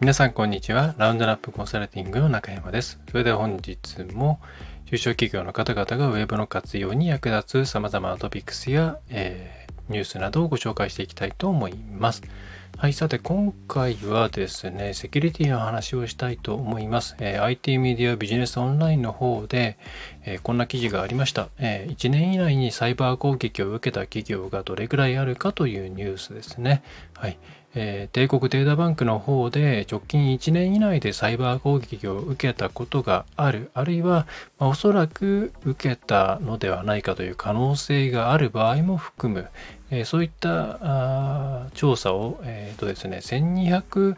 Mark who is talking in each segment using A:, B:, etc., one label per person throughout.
A: 皆さんこんにちは。ラウンドラップコンサルティングの中山です。それでは本日も中小企業の方々がウェブの活用に役立つ様々なトピックスや、えー、ニュースなどをご紹介していきたいと思います。はい、さて今回はですね、セキュリティの話をしたいと思います。えー、IT メディアビジネスオンラインの方で、えー、こんな記事がありました、えー、1年以内にサイバー攻撃を受けた企業がどれくらいあるかというニュースですね。はい。えー、帝国データバンクの方で直近1年以内でサイバー攻撃を受けたことがある、あるいは、まあ、おそらく受けたのではないかという可能性がある場合も含む、えー、そういった調査を、えーとですね、1200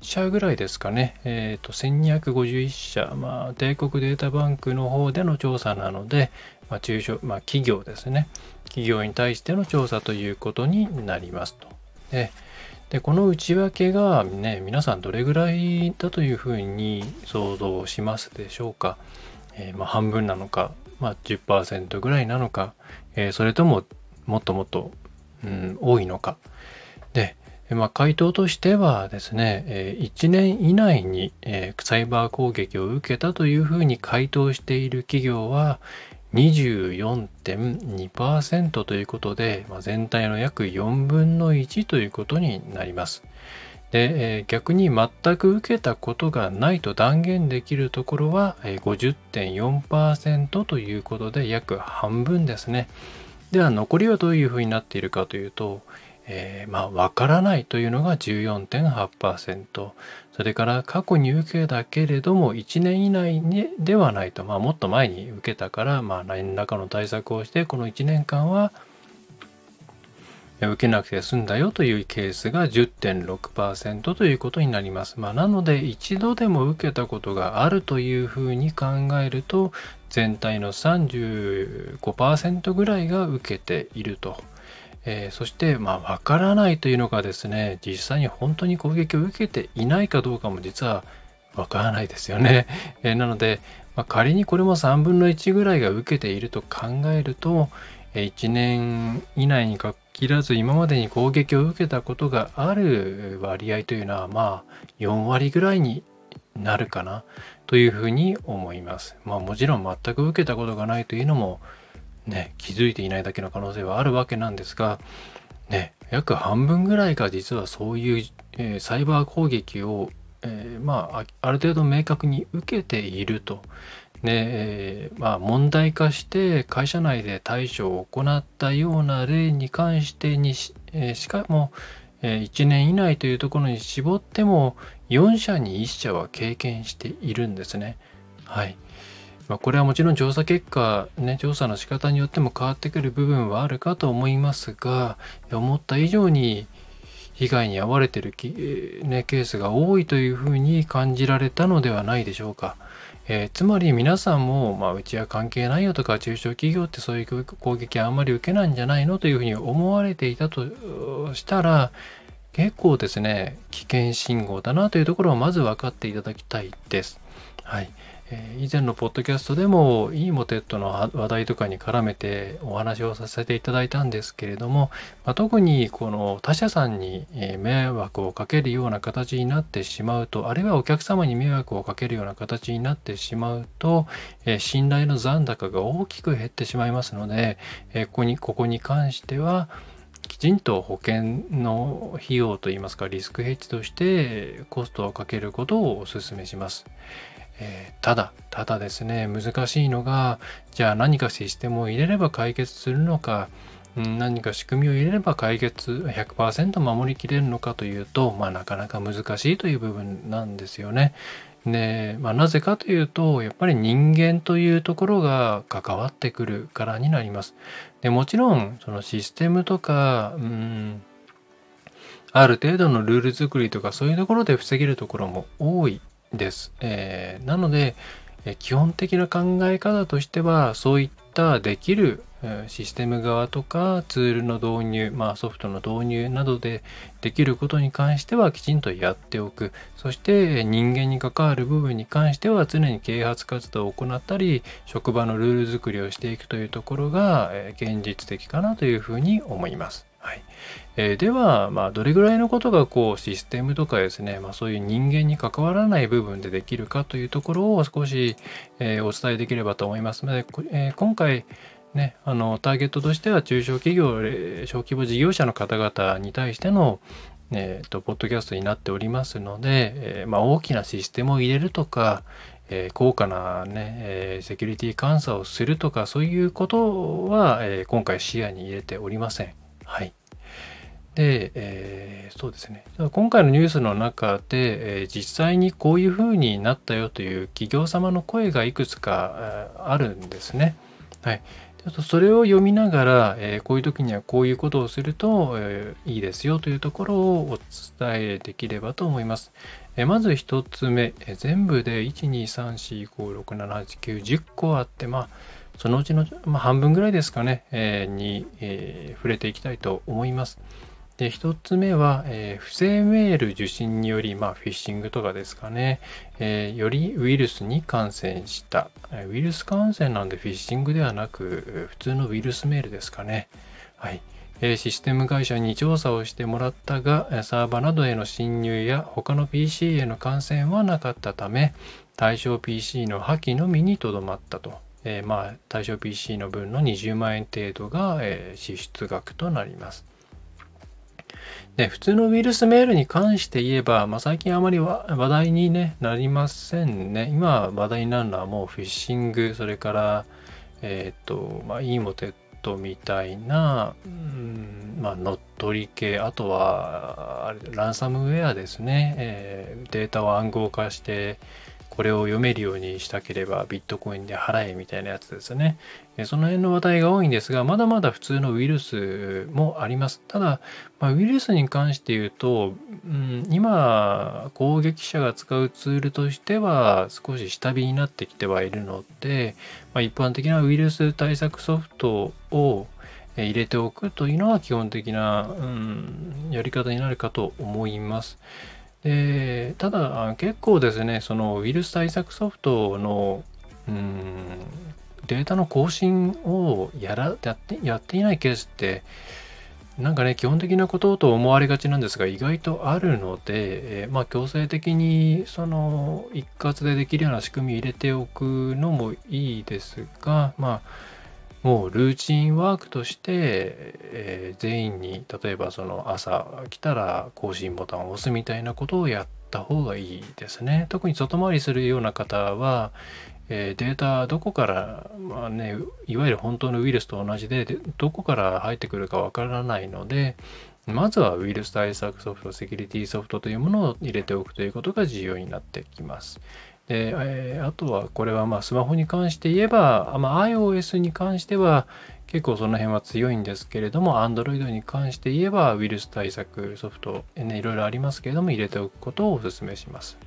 A: 社ぐらいですかね、えーと、1251社、まあ、帝国データバンクの方での調査なので、まあ、中小、まあ、企業ですね、企業に対しての調査ということになりますと。ででこの内訳がね皆さんどれぐらいだというふうに想像しますでしょうか、えー、まあ、半分なのか、まあ、10%ぐらいなのか、えー、それとももっともっと、うん、多いのか。で、まあ、回答としてはですね、えー、1年以内に、えサイバー攻撃を受けたというふうに回答している企業は、24.2%ということで、まあ、全体の約4分の1ということになります。で、えー、逆に全く受けたことがないと断言できるところは、えー、50.4%ということで約半分ですね。では残りはどういうふうになっているかというと、えー、まあ、わからないというのが14.8%。それから過去に受けたけれども1年以内にではないと、まあ、もっと前に受けたから、まあ、何らかの対策をして、この1年間は受けなくて済んだよというケースが10.6%ということになります。まあ、なので一度でも受けたことがあるというふうに考えると全体の35%ぐらいが受けていると。えー、そして、まあ、わからないというのがですね、実際に本当に攻撃を受けていないかどうかも実はわからないですよね。えー、なので、まあ、仮にこれも3分の1ぐらいが受けていると考えると、えー、1年以内に限らず今までに攻撃を受けたことがある割合というのは、まあ、4割ぐらいになるかなというふうに思います。まあ、もちろん全く受けたことがないというのも、ね、気づいていないだけの可能性はあるわけなんですが、ね、約半分ぐらいが実はそういう、えー、サイバー攻撃を、えー、まあ、ある程度明確に受けていると。ねえー、まあ、問題化して会社内で対処を行ったような例に関してにし,、え、しかも、え、1年以内というところに絞っても4社に1社は経験しているんですね。はい。まあ、これはもちろん調査結果、ね、調査の仕方によっても変わってくる部分はあるかと思いますが、思った以上に被害に遭われている、ね、ケースが多いというふうに感じられたのではないでしょうか。えー、つまり皆さんも、まあ、うちは関係ないよとか、中小企業ってそういう攻撃あんまり受けないんじゃないのというふうに思われていたとしたら、結構ですね、危険信号だなというところをまず分かっていただきたいです。はい。え以前のポッドキャストでもいいモテットの話題とかに絡めてお話をさせていただいたんですけれども、まあ、特にこの他社さんに迷惑をかけるような形になってしまうとあるいはお客様に迷惑をかけるような形になってしまうと、え信頼の残高が大きく減ってしまいますので、えここにここに関してはきちんと保険の費用といいますかリスクヘッジとしてコストをかけることをお勧めします。えー、ただ、ただですね、難しいのが、じゃあ何かシステムを入れれば解決するのか、何か仕組みを入れれば解決100%守りきれるのかというと、まあ、なかなか難しいという部分なんですよね。で、まあ、なぜかというと、やっぱり人間というところが関わってくるからになります。でもちろん、そのシステムとか、うん、ある程度のルール作りとかそういうところで防げるところも多いです。えー、なので、基本的な考え方としては、そういったできるシステム側とかツールの導入、まあ、ソフトの導入などでできることに関してはきちんとやっておくそして人間に関わる部分に関しては常に啓発活動を行ったり職場のルール作りをしていくというところが現実的かなというふうに思います。はいえー、では、まあ、どれぐらいのことがこうシステムとかですね、まあ、そういう人間に関わらない部分でできるかというところを少し、えー、お伝えできればと思いますので、えー、今回ね、あのターゲットとしては中小企業、小規模事業者の方々に対しての、えーと、ポッドキャストになっておりますので、えー、まあ、大きなシステムを入れるとか、えー、高価な、ねえセキュリティ監査をするとかそういうことは、え今回視野に入れておりません。はい。で、えー、そうですね。今回のニュースの中で、えー、実際にこういうふうになったよという企業様の声がいくつかあるんですね。はい。ちょっとそれを読みながら、えー、こういう時にはこういうことをすると、えー、いいですよというところをお伝えできればと思います。えー、まず1つ目、え全部で1、2、3、4、5、6、7、8、9、10個あって、まあ、そのうちの、まあ、半分ぐらいですかね、えー、に、えー、触れていきたいと思います。で、一つ目は、えー、不正メール受信により、まあ、フィッシングとかですかね、えー、よりウイルスに感染した。ウイルス感染なんでフィッシングではなく、普通のウイルスメールですかね。はい。えシステム会社に調査をしてもらったが、サーバーなどへの侵入や他の PC への感染はなかったため、対象 PC の破棄のみにとどまったと。えー、まあ、対象 PC の分の20万円程度が、えー、支出額となります。で、普通のウイルスメールに関して言えば、まあ、最近あまり話題に、ね、なりませんね。今話題になるのはもうフィッシング、それから、えっ、と、まあ、イーモテットみたいな、うん、まあ、乗っ取り系、あとは、ランサムウェアですね。えー、データを暗号化して、これを読めるようにしたければビットコインで払えみたいなやつですね。その辺の話題が多いんですが、まだまだ普通のウイルスもあります。ただ、まあ、ウイルスに関して言うと、うん、今、攻撃者が使うツールとしては少し下火になってきてはいるので、まあ、一般的なウイルス対策ソフトを入れておくというのは基本的な、うん、やり方になるかと思います。でただ結構ですねそのウイルス対策ソフトのうんデータの更新をやらやってやっていないケースってなんかね基本的なことと思われがちなんですが意外とあるので、えー、まあ強制的にその一括でできるような仕組み入れておくのもいいですがまあもうルーチンワークとして、えー、全員に例えばその朝来たら更新ボタンを押すみたいなことをやった方がいいですね。特に外回りするような方は、えー、データどこから、まあね、いわゆる本当のウイルスと同じでどこから入ってくるかわからないのでまずはウイルス対策ソフト、セキュリティソフトというものを入れておくということが重要になってきます。で、えー、あとはこれはまあスマホに関して言えば、まあ、iOS に関しては結構その辺は強いんですけれども Android に関して言えばウイルス対策ソフト、ね、いろいろありますけれども入れておくことをお勧めします。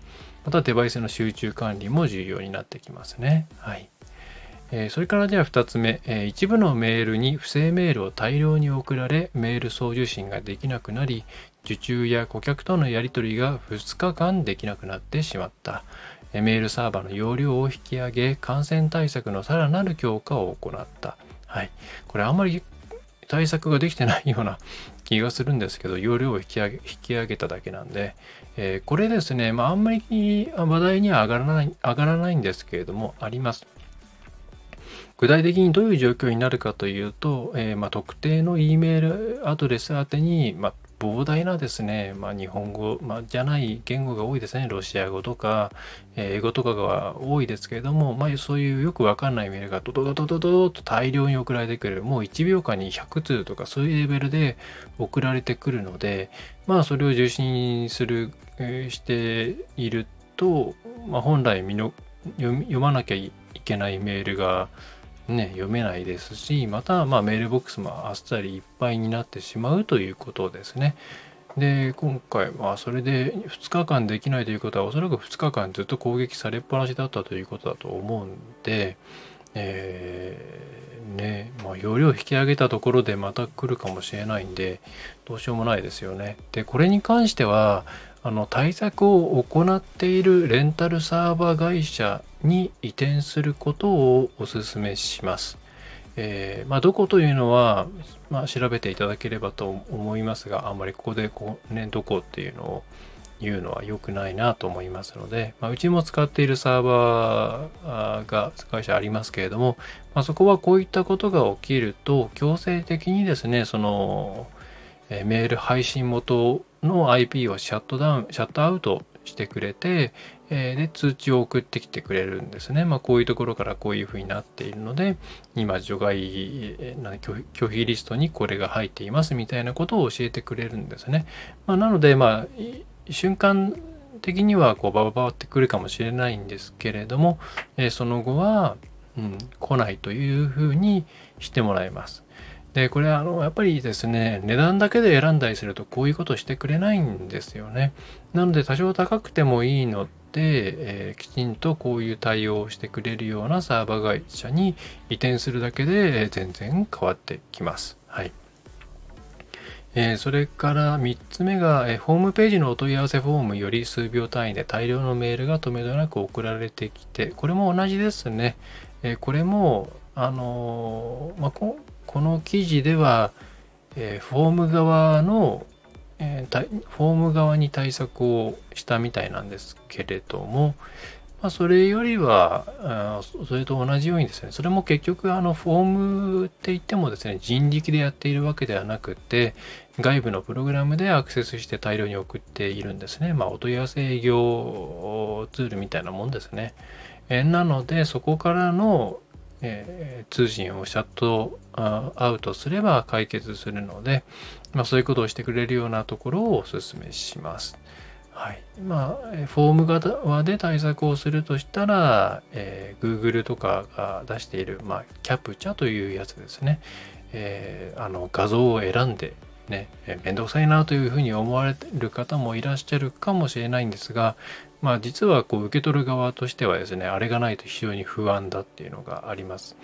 A: またデバイスの集中管理も重要になってきますね。はい。それからじゃあ2つ目、一部のメールに不正メールを大量に送られメール送受信ができなくなり受注や顧客とのやり取りが2日間できなくなってしまった。メールサーバーの容量を引き上げ、感染対策のさらなる強化を行った。はい。これあんまり対策ができてないような気がするんですけど、容量を引き上げ引き上げただけなんで、えー、これですね、まあ、あんまり話題には上がらない上がらないんですけれども、あります。具体的にどういう状況になるかというと、えー、まあ、特定の E メールアドレス宛てに、まあ、膨大なですね、まあ、日本語、まあ、じゃない言語が多いですね。ロシア語とか、英語とかが多いですけれども、まあ、そういうよくわかんないメールがドドドドドドと大量に送られてくる。もう1秒間に100通とかそういうレベルで送られてくるので、まあ、それを受信する、していると、まあ、本来見の読まなきゃいけないメールが、ね、読めないですし、また、ま、メールボックスもあっさりいっぱいになってしまうということですね。で、今回はそれで2日間できないということは、おそらく2日間ずっと攻撃されっぱなしだったということだと思うんで、えー、ね、まあ、容量引き上げたところでまた来るかもしれないんで、どうしようもないですよね。で、これに関しては、あの対策を行っているレンタルサーバー会社に移転することをお勧めします。えー、まあ、どこというのは、まあ、調べていただければと思いますが、あんまりここでこう、ね、どこっていうのを言うのは良くないなと思いますので、まあ、うちも使っているサーバーが会社ありますけれども、ま、そこはこういったことが起きると強制的にですねそのえメール配信元の IP をシャットダウンシャットアウトしてくれて、えー、で、通知を送ってきてくれるんですね。まあ、こういうところからこういうふうになっているので、今、除外拒否リストにこれが入っていますみたいなことを教えてくれるんですね。まあ、なので、まあ、瞬間的にはこうバババってくるかもしれないんですけれども、えー、その後は、うん、来ないというふうにしてもらいます。で、これあの、やっぱりですね、値段だけで選んだりするとこういうことしてくれないんですよね。なので多少高くてもいいので、えー、きちんとこういう対応をしてくれるようなサーバー会社に移転するだけで、え全然変わってきます。はい。えー、それから3つ目が、えー、ホームページのお問い合わせフォームより数秒単位で大量のメールが止めどなく送られてきて、これも同じですね。えー、これも、あのまあ、この記事では、えフォーム側の、えフォーム側に対策をしたみたいなんですけれども、まあ、それよりは、それと同じようにですね、それも結局、あの、フォームって言ってもですね、人力でやっているわけではなくて、外部のプログラムでアクセスして大量に送っているんですね。まあ、お問い合わせ営業ツールみたいなもんですね。えなので、そこからの、えー、通信をシャットアウトすれば解決するので、まあ、そういうことをしてくれるようなところをお勧めします。はい。まあ、フォーム側で対策をするとしたら、えー、Google とかが出している、まあ、キャプチャというやつですね。えー、あの画像を選んでね、えめんどくさいなというふうに思われる方もいらっしゃるかもしれないんですが、まあ実はこう受け取る側としてはですね、あれがないと非常に不安だっていうのがあります。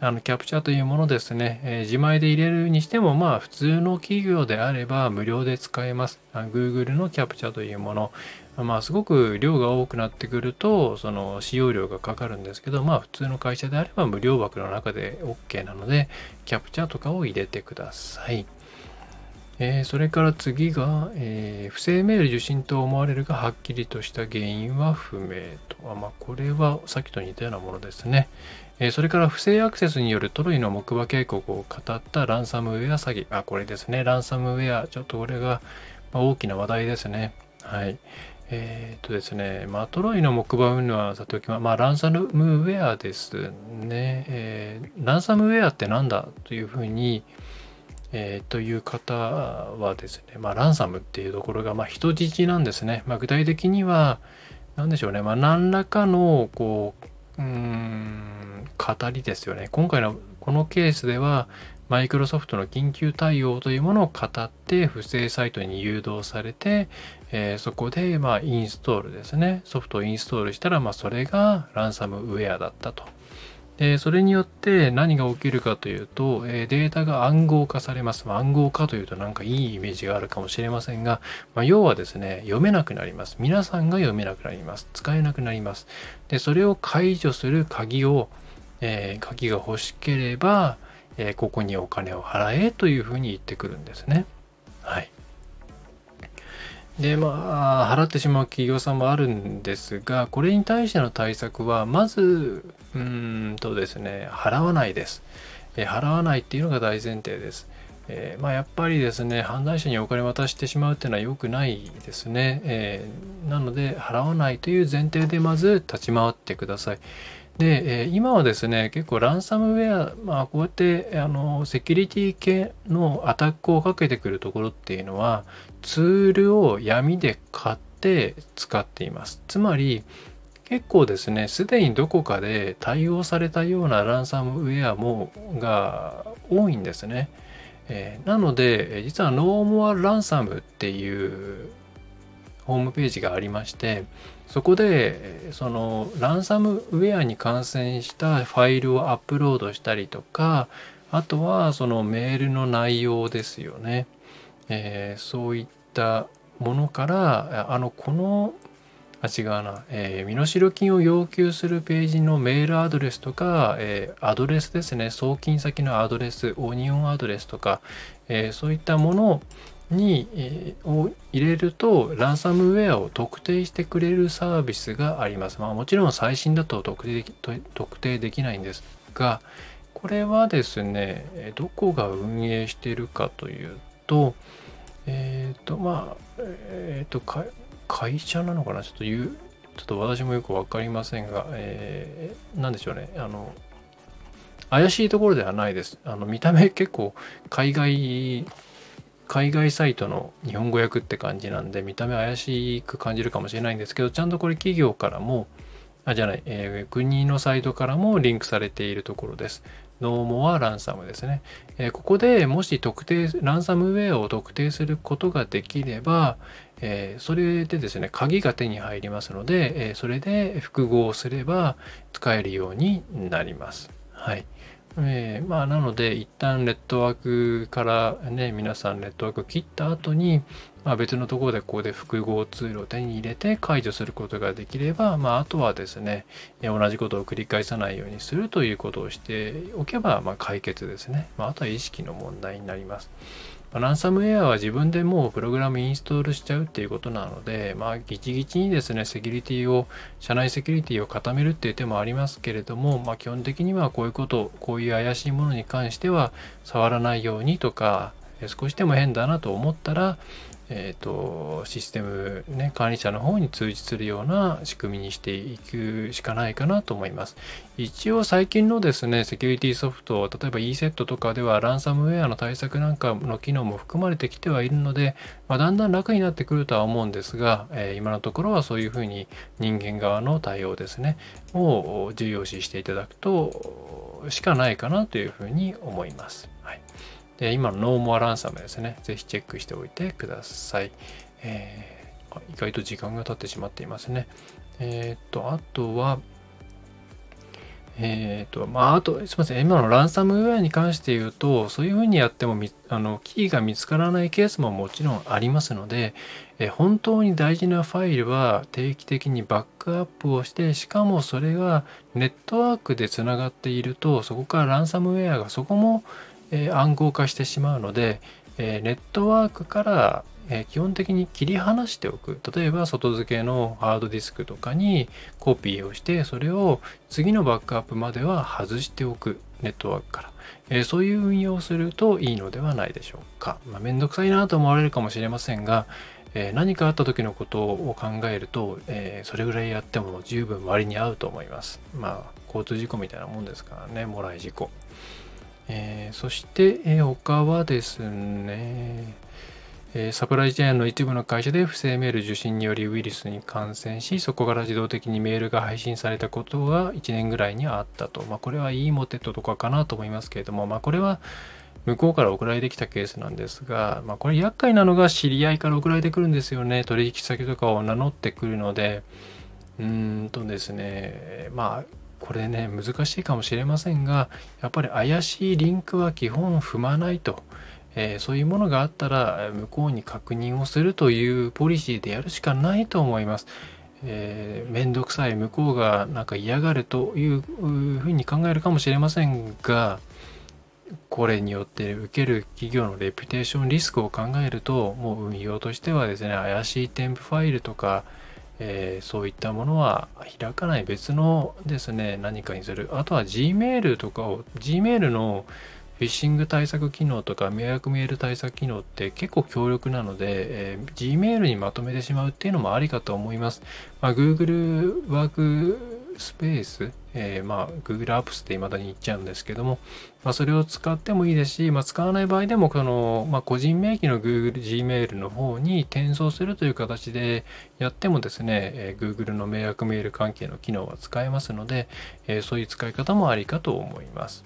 A: あのキャプチャーというものですね、えー、自前で入れるにしても、まあ普通の企業であれば無料で使えます。Google のキャプチャーというもの、まあすごく量が多くなってくると、その使用料がかかるんですけど、まあ普通の会社であれば無料枠の中で OK なので、キャプチャーとかを入れてください。えー、それから次が、えー、不正メール受信と思われるがはっきりとした原因は不明と。あまあ、これはさっきと似たようなものですね。えー、それから不正アクセスによるトロイの木馬警告を語ったランサムウェア詐欺。あ、これですね。ランサムウェア。ちょっとこれが大きな話題ですね。はい。えっ、とですね、まあ、トロイの木馬運動はさておきま、まあ、ランサムウェアですね。えー、ランサムウェアって何だというふうに、えー、という方はですね、まあ、ランサムっていうところが、まあ、人質なんですね。まあ、具体的には、何でしょうね、まあ、何らかの、こう、うん、語りですよね。今回のこのケースでは、マイクロソフトの緊急対応というものを語って不正サイトに誘導されて、えー、そこでまあインストールですねソフトをインストールしたらまそれがランサムウェアだったとでそれによって何が起きるかというと、えデータが暗号化されます。暗号化というとなんかいいイメージがあるかもしれませんが、まあ、要はですね、読めなくなります。皆さんが読めなくなります。使えなくなります。で、それを解除する鍵を、えー、鍵が欲しければ、えー、ここにお金を払えというふうに言ってくるんですね。はい。で、まあ、払ってしまう企業さんもあるんですが、これに対しての対策は、まず、うんとですね、払わないです。え払わないっていうのが大前提です。えー、まあ、やっぱりですね、犯罪者にお金渡してしまうっていうのは良くないですね。えー、なので、払わないという前提でまず立ち回ってください。で、え、今はですね、結構ランサムウェア、まあ、こうやってあのセキュリティ系のアタックをかけてくるところっていうのは、ツールを闇で買って使っています。つまり、結構ですね、すでにどこかで対応されたようなランサムウェアもが多いんですね。え、なので、実はノーモアランサムっていうホームページがありましてそこでそのランサムウェアに感染したファイルをアップロードしたりとかあとはそのメールの内容ですよね、えー、そういったものからあのこのあ違うな、えー、身代金を要求するページのメールアドレスとか、えー、アドレスですね。送金先のアドレスオニオンアドレスとか、えー、そういったものをに、えー、を入れるとランサムウェアを特定してくれるサービスがあります。まあ、もちろん最新だと特定特定できないんですがこれはですねどこが運営しているかというとえっ、ー、とまあえっ、ー、と会社なのかな？ちょっと言うちょっと私もよく分かりませんが、えー、何でしょうね。あの怪しいところではないです。あの見た目結構海外海外サイトの日本語訳って感じなんで見た目怪しく感じるかもしれないんですけどちゃんとこれ企業からもあじゃない、えー、国のサイトからもリンクされているところです。ノーモアランサムですね。えー、ここでもし特定、ランサムウェアを特定することができれば、えー、それでですね、鍵が手に入りますので、え、それで複合すれば使えるようになります。はい。えー、まあなので一旦ネットワークからね皆さんネットワーク切った後に、まあ、別のところでここで複合ツールを手に入れて解除することができれば、まあ、あとはですね同じことを繰り返さないようにするということをしておけば、まあ、解決ですね、まあ、あとは意識の問題になります。ランサムウェアは自分でもうプログラムインストールしちゃうっていうことなので、まあ、ギチギチにですね、セキュリティを、社内セキュリティを固めるっていう手もありますけれども、まあ、基本的にはこういうこと、こういう怪しいものに関しては触らないようにとか、少しでも変だなと思ったら、えっ、ー、と、システム、ね、管理者の方に通知するような仕組みにしていくしかないかなと思います。一応最近のですね、セキュリティソフト、例えば ESET とかではランサムウェアの対策なんかの機能も含まれてきてはいるので、まあ、だんだん楽になってくるとは思うんですが、えー、今のところはそういうふうに人間側の対応ですね、を重要視していただくとしかないかなというふうに思います。で今のノーモアランサムですね、ぜひチェックしておいてください。えー、意外と時間が経ってしまっていますね。えっ、と、あとは、えっ、と、まあ、あと、すみません、今のランサムウェアに関して言うと、そういうふうにやってもあの、キーが見つからないケースももちろんありますので、え本当に大事なファイルは定期的にバックアップをして、しかもそれがネットワークでつながっていると、そこからランサムウェアがそこもえ暗号化してしまうので、えネットワークから、え基本的に切り離しておく。例えば外付けのハードディスクとかにコピーをしてそれを次のバックアップまでは外しておく。ネットワークから、え、そういう運用をするといいのではないでしょうか、まあ、めんどくさいなと思われるかもしれませんが、え、何かあった時のことを考えると、え、それぐらいやっても十分割に合うと思います。まあ交通事故みたいなもんですからね。もらい事故。えー、そして、えー、他はですね、えー、サプライチェーンの一部の会社で不正メール受信によりウイルスに感染し、そこから自動的にメールが配信されたことが1年ぐらいにあったと。まあ、これは e モテットとかかなと思いますけれども、まあ、これは向こうから送られてきたケースなんですが、まあ、これ厄介なのが知り合いから送られてくるんですよね。取引先とかを名乗ってくるので、うーんとですね、まあ、これね難しいかもしれませんがやっぱり怪しいリンクは基本踏まないと、えー、そういうものがあったら向こうに確認をするというポリシーでやるしかないと思います。えー、めんどくさい向こうがなんか嫌がるというふうに考えるかもしれませんがこれによって受ける企業のレピュテーションリスクを考えるともう運用としてはですね怪しい添付ファイルとかえー、そういったものは開かない別のですね何かにするあとは Gmail とかを Gmail のフィッシング対策機能とか迷惑メール対策機能って結構強力なので、えー、Gmail にまとめてしまうっていうのもありかと思います。まあ、Google ワークスペース、えー、まあ Google Apps って未だに言っちゃうんですけども、まあ、それを使ってもいいですし、まあ、使わない場合でもこの、まあ、個人名義の Google Gmail の方に転送するという形でやってもですね、えー、Google の迷惑メール関係の機能は使えますので、えー、そういう使い方もありかと思います。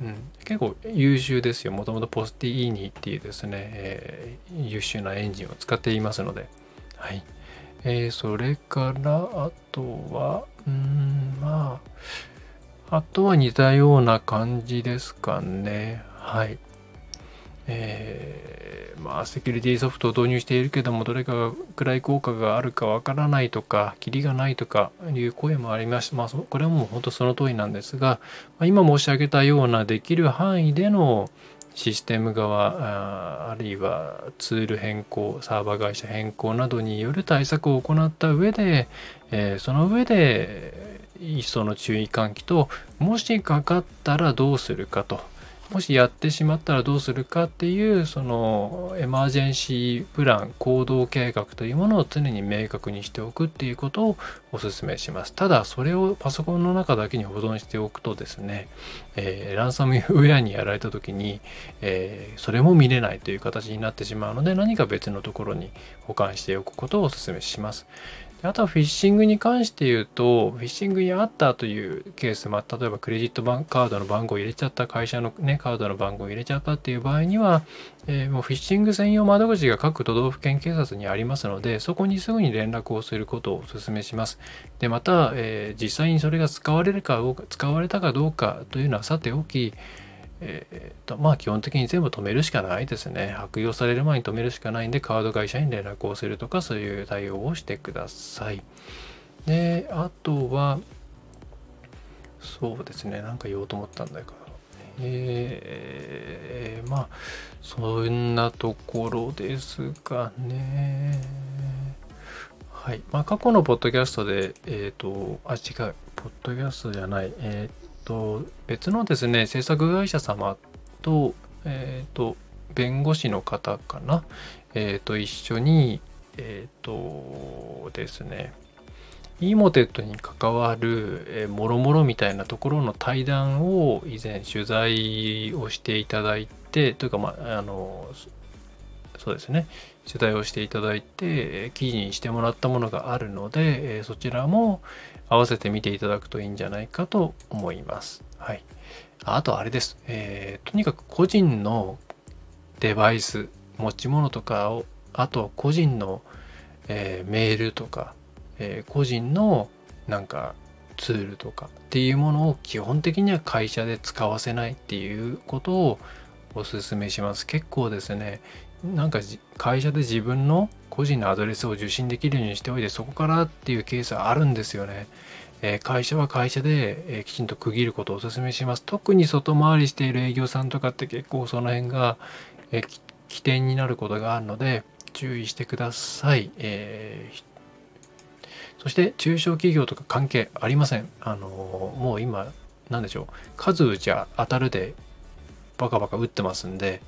A: うん、結構優秀ですよ。もともとポスティーニっていうですね、えー、優秀なエンジンを使っていますので。はいえー、それからあとはうんまああとは似たような感じですかね。はい。えー、まあセキュリティソフトを導入しているけどもどれかくらい効果があるかわからないとかキリがないとかいう声もありましてまあこれはもう本当その通りなんですが今申し上げたようなできる範囲でのシステム側あるいはツール変更サーバー会社変更などによる対策を行った上で、えー、その上で一層の注意喚起ともしかかったらどうするかと。もしやってしまったらどうするかっていうそのエマージェンシープラン行動計画というものを常に明確にしておくっていうことをお勧めします。ただそれをパソコンの中だけに保存しておくとですね、えー、ランサムウェアにやられた時に、えー、それも見れないという形になってしまうので何か別のところに保管しておくことをお勧めします。あとはフィッシングに関して言うと、フィッシングにあったというケース、まあ、例えばクレジットカードの番号を入れちゃった、会社の、ね、カードの番号を入れちゃったっていう場合には、えー、もうフィッシング専用窓口が各都道府県警察にありますので、そこにすぐに連絡をすることをお勧めします。で、また、えー、実際にそれが使われるか使われたかどうかというのはさておき、えーとまあ、基本的に全部止めるしかないですね。悪用される前に止めるしかないんで、カード会社に連絡をするとか、そういう対応をしてください。で、あとは、そうですね、なんか言おうと思ったんだけど、えー、まあ、そんなところですかね。はい。まあ、過去のポッドキャストで、えっ、ー、と、あ、違う、ポッドキャストじゃない、えっ、ー、と別のですね制作会社様と,、えーと、弁護士の方かな、えーと、一緒にえっ、ー、とですね e モテットに関わる、えー、もろもろみたいなところの対談を以前取材をしていただいてというかまああのそうですね。取材をしていただいて記事にしてもらったものがあるので、そちらも合わせて見ていただくといいんじゃないかと思います。はい。あとあれです。えー、とにかく個人のデバイス、持ち物とかを、あと個人の、えー、メールとか、えー、個人のなんかツールとかっていうものを基本的には会社で使わせないっていうことをお勧めします。結構ですね、なんか会社で自分の個人のアドレスを受信できるようにしておいてそこからっていうケースはあるんですよね。え、会社は会社で、え、きちんと区切ることをお勧めします。特に外回りしている営業さんとかって結構その辺が、え、起点になることがあるので注意してください。えそして中小企業とか関係ありません。あのもう今何でしょう数打ちゃ当たるでバカバカ打ってますんで、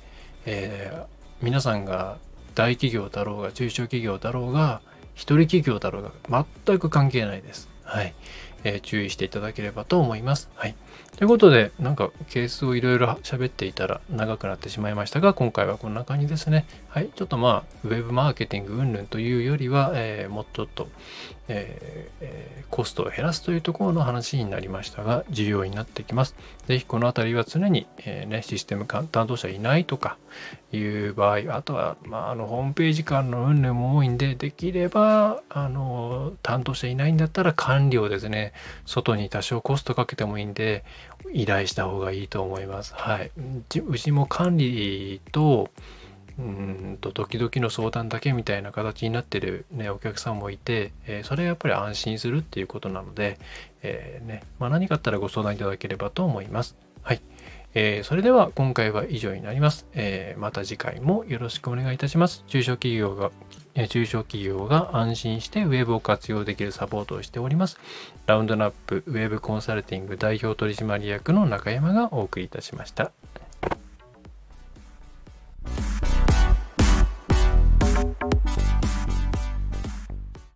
A: えー、皆さんが大企業だろうが中小企業だろうが一人企業だろうが全く関係ないです。はい。えー、注意していただければと思います。はい。ということで、なんかケースをいろいろ喋っていたら長くなってしまいましたが、今回はこんな感じですね。はい。ちょっとまあ、ウェブマーケティング云々というよりは、えー、もっとと、えー、コストを減らすというところの話になりましたが、重要になってきます。ぜひこのあたりは常に、えー、ね、システム担当者いないとかいう場合、あとは、まあ、あの、ホームページ間の云々も多いんで、できれば、あの、担当者いないんだったら管理をですね、外に多少コストかけてもいいんで、依頼した方がいいと思います。はい。うちも管理と、うんと時々の相談だけみたいな形になってる、ね、お客さんもいて、えー、それはやっぱり安心するっていうことなので、えー、ねまあ、何かあったらご相談いただければと思います。はい。えー、それでは今回は以上になります、えまた次回もよろしくお願いいたします。中小企業が中小企業が安心してウェブを活用できるサポートをしております。ラウンドナップウェブコンサルティング代表取締役の中山がお送りいたしました。